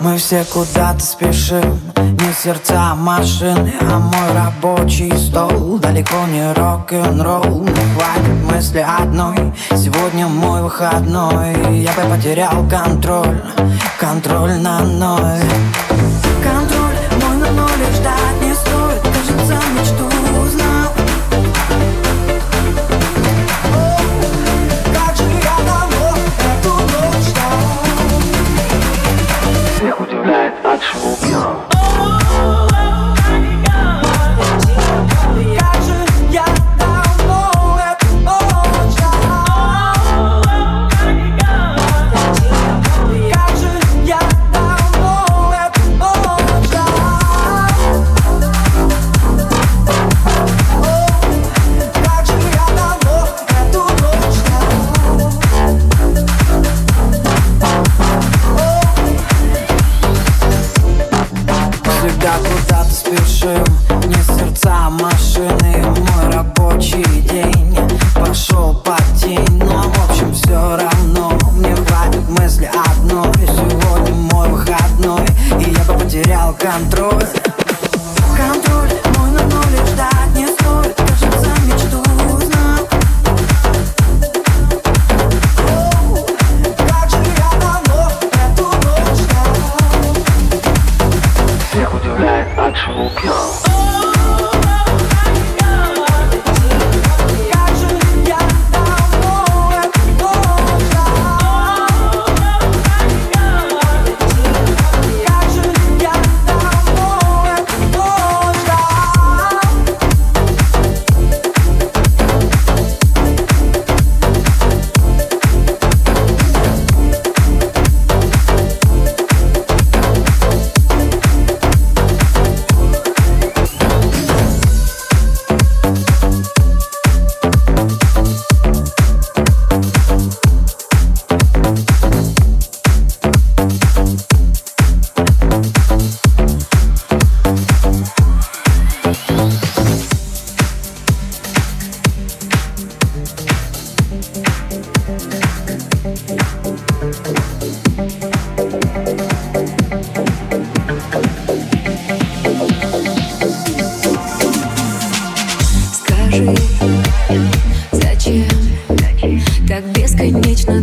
Мы все куда-то спешим. Не сердца машины, а мой рабочий стол. Далеко не рок-н-ролл Но хватит мысли одной. Сегодня мой выходной Я бы потерял контроль. Контроль на ноль. Контроль мой на ноль Ждать не стоит. Кажется мечту.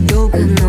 有可能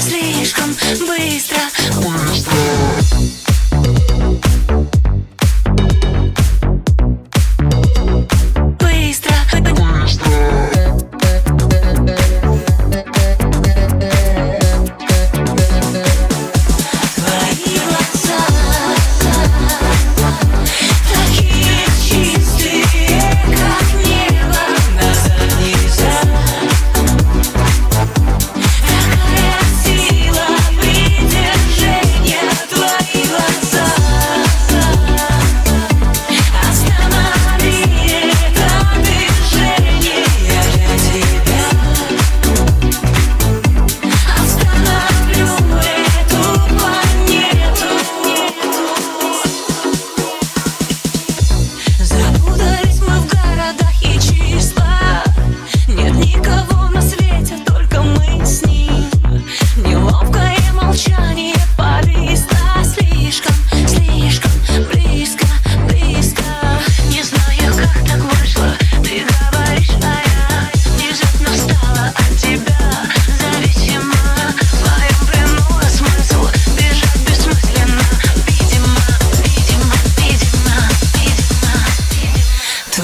слишком быстро, быстро.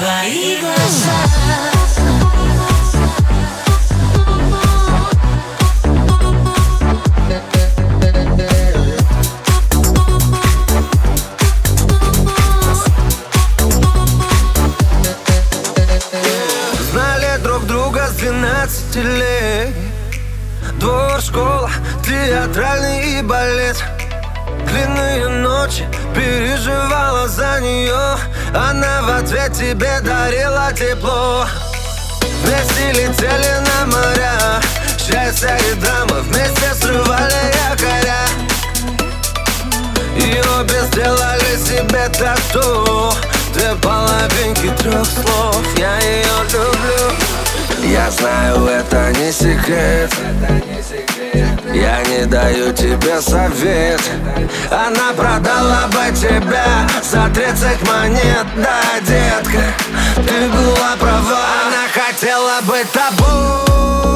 Bahia. Bahia. тебе дарила тепло. Вместе летели на моря. Счастье и драма Вместе срывали якоря. И обе сделали себе тату. Две половинки трех слов. Я ее люблю. Я знаю, это не секрет, это не секрет. Я не даю тебе совет. Она продала бы тебя за 30 монет. Да, детка, ты была права. Она хотела быть тобой.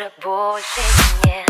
Уже больше нет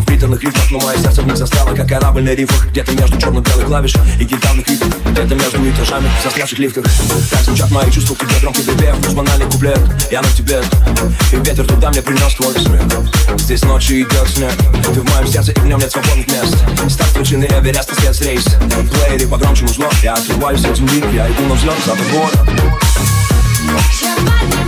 в приторных рифмах Но мое сердце в них застало, как корабль на рифах Где-то между черно-белых клавиш и гитарных ритмов Где-то между этажами в застрявших лифтах. Так звучат мои чувства к тебе громкий припев Плюс банальный куплет, я на тебе. И ветер туда мне принес твой смех. Здесь ночью идет снег Ты в моем сердце и в нем нет свободных мест. Став причины Эвереста спецрейс Плеере погромче музло Я отрываюсь от земли, я иду на взлет за тобой. Я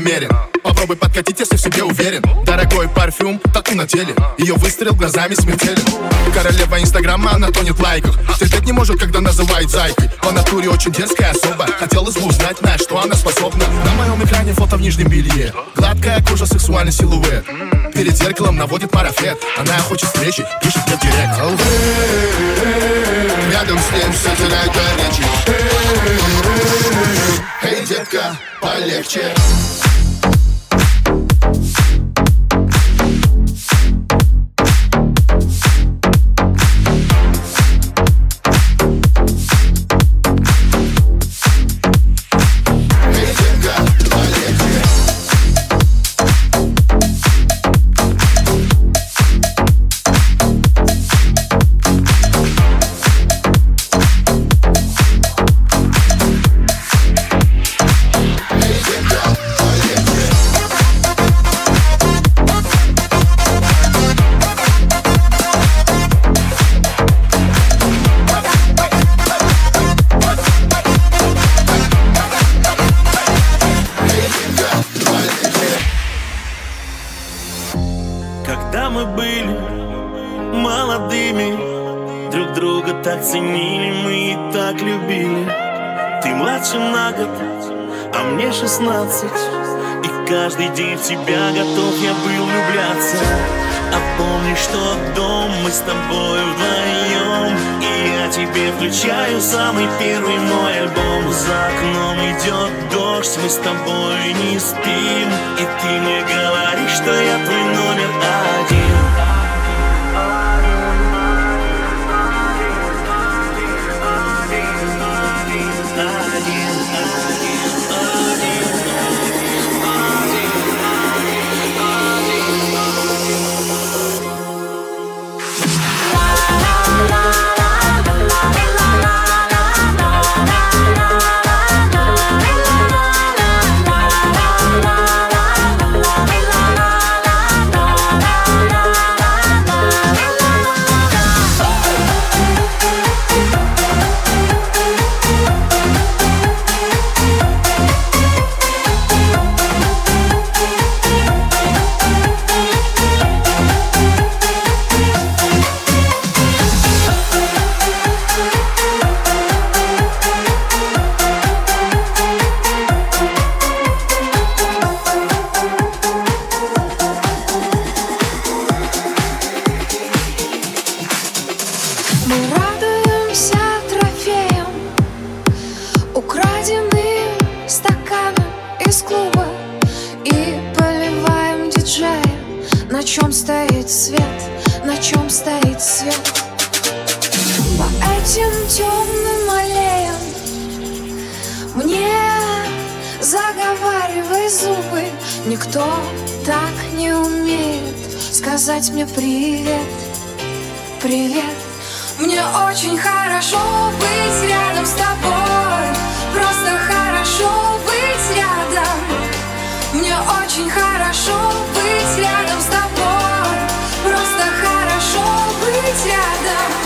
взгляды, как на теле Ее выстрел глазами смертелен Королева инстаграма, она тонет в лайках. Терпеть не может, когда называет зайкой. По натуре очень дерзкая особа. Хотелось бы узнать, на что она способна. На моем экране фото в нижнем белье. Гладкая кожа, сексуальный силуэт. Перед зеркалом наводит марафет Она хочет встречи, пишет мне в директ. Рядом с ним все теряет горячий Эй, детка, полегче готов я был влюбляться. А помни, что дом мы с тобой вдвоем. И я тебе включаю самый первый мой альбом. За окном идет дождь, мы с тобой не спим. И ты мне говоришь, что я твой номер один радуемся трофеям Украденным стаканом из клуба И поливаем диджея. На чем стоит свет, на чем стоит свет? По этим темным аллеям Мне заговаривай зубы. Никто так не умеет сказать мне привет Привет Мне очень хорошо быть рядом с тобой. Просто хорошо быть рядом. Мне очень хорошо быть рядом с тобой. Просто хорошо быть рядом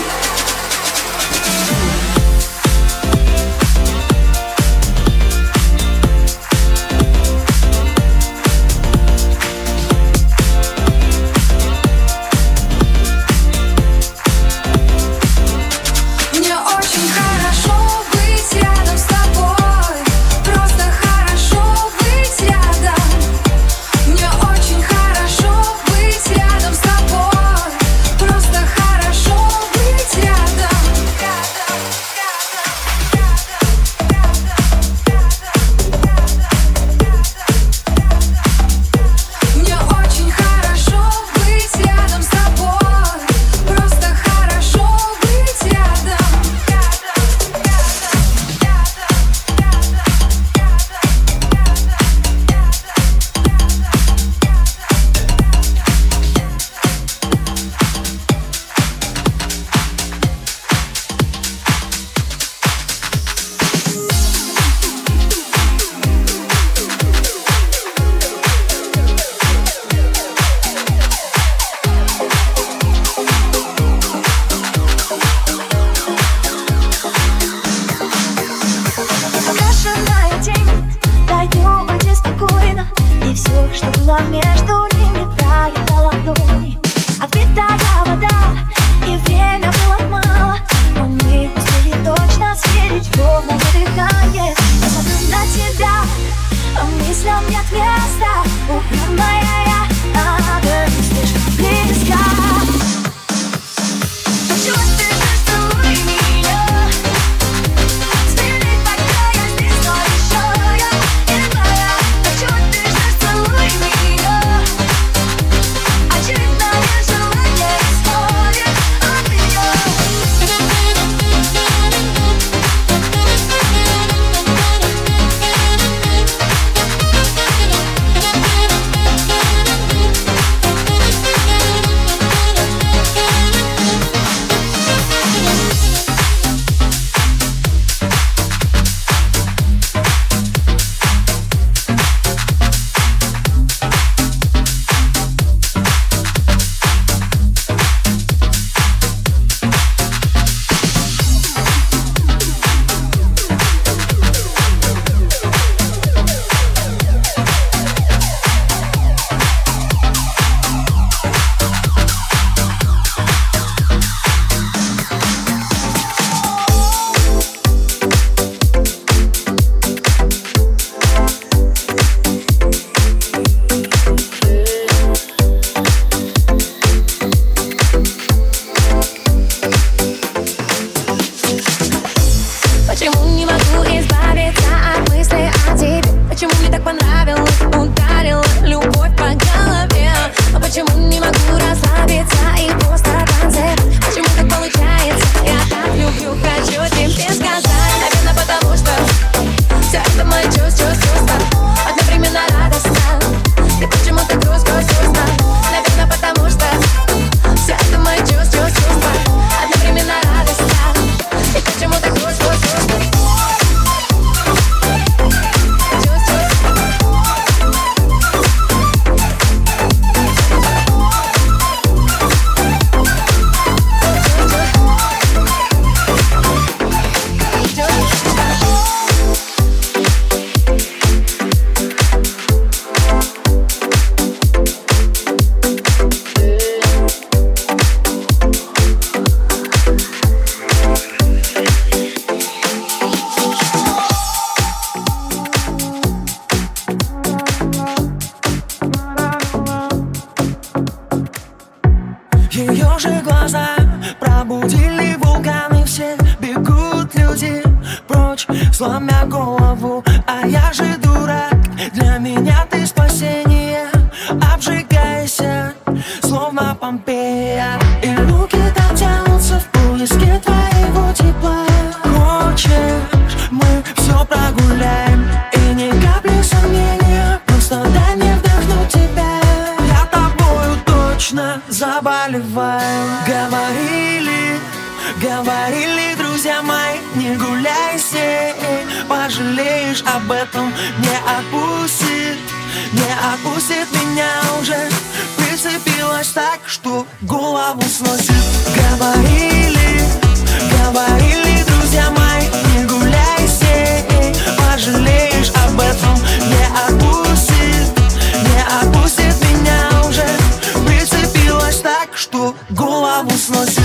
заболеваю Говорили, говорили друзья мои Не гуляй сей, пожалеешь об этом Не отпустит, не отпустит меня уже. Прицепилась так, что голову сносит. Говорили, говорили друзья мои Не гуляй сей, пожалеешь об этом Не отпустит avans nasıl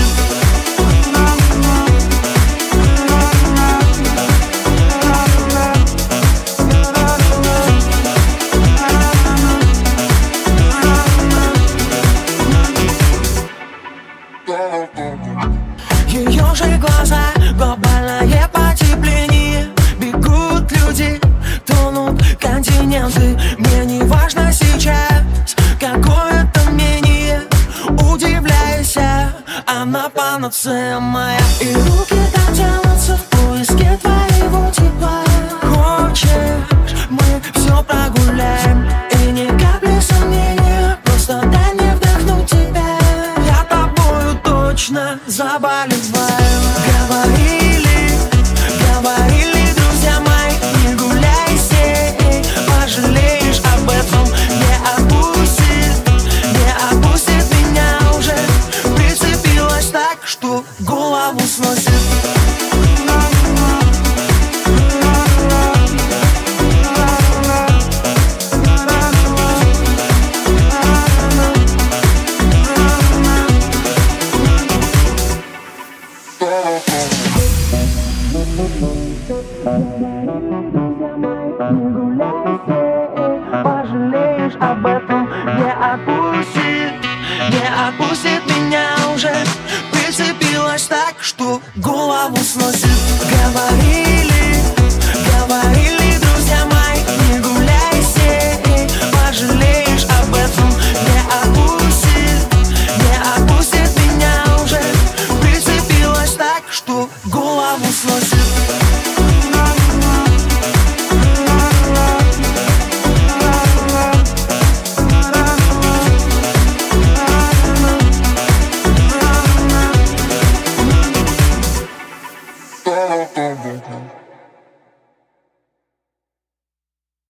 эмоция моя. И руки так тянутся в поиске твоего тепла. Хочешь, мы все прогуляем. И ни капли сомнения, просто дай мне вдохнуть тебя. Я тобою точно заболеваю.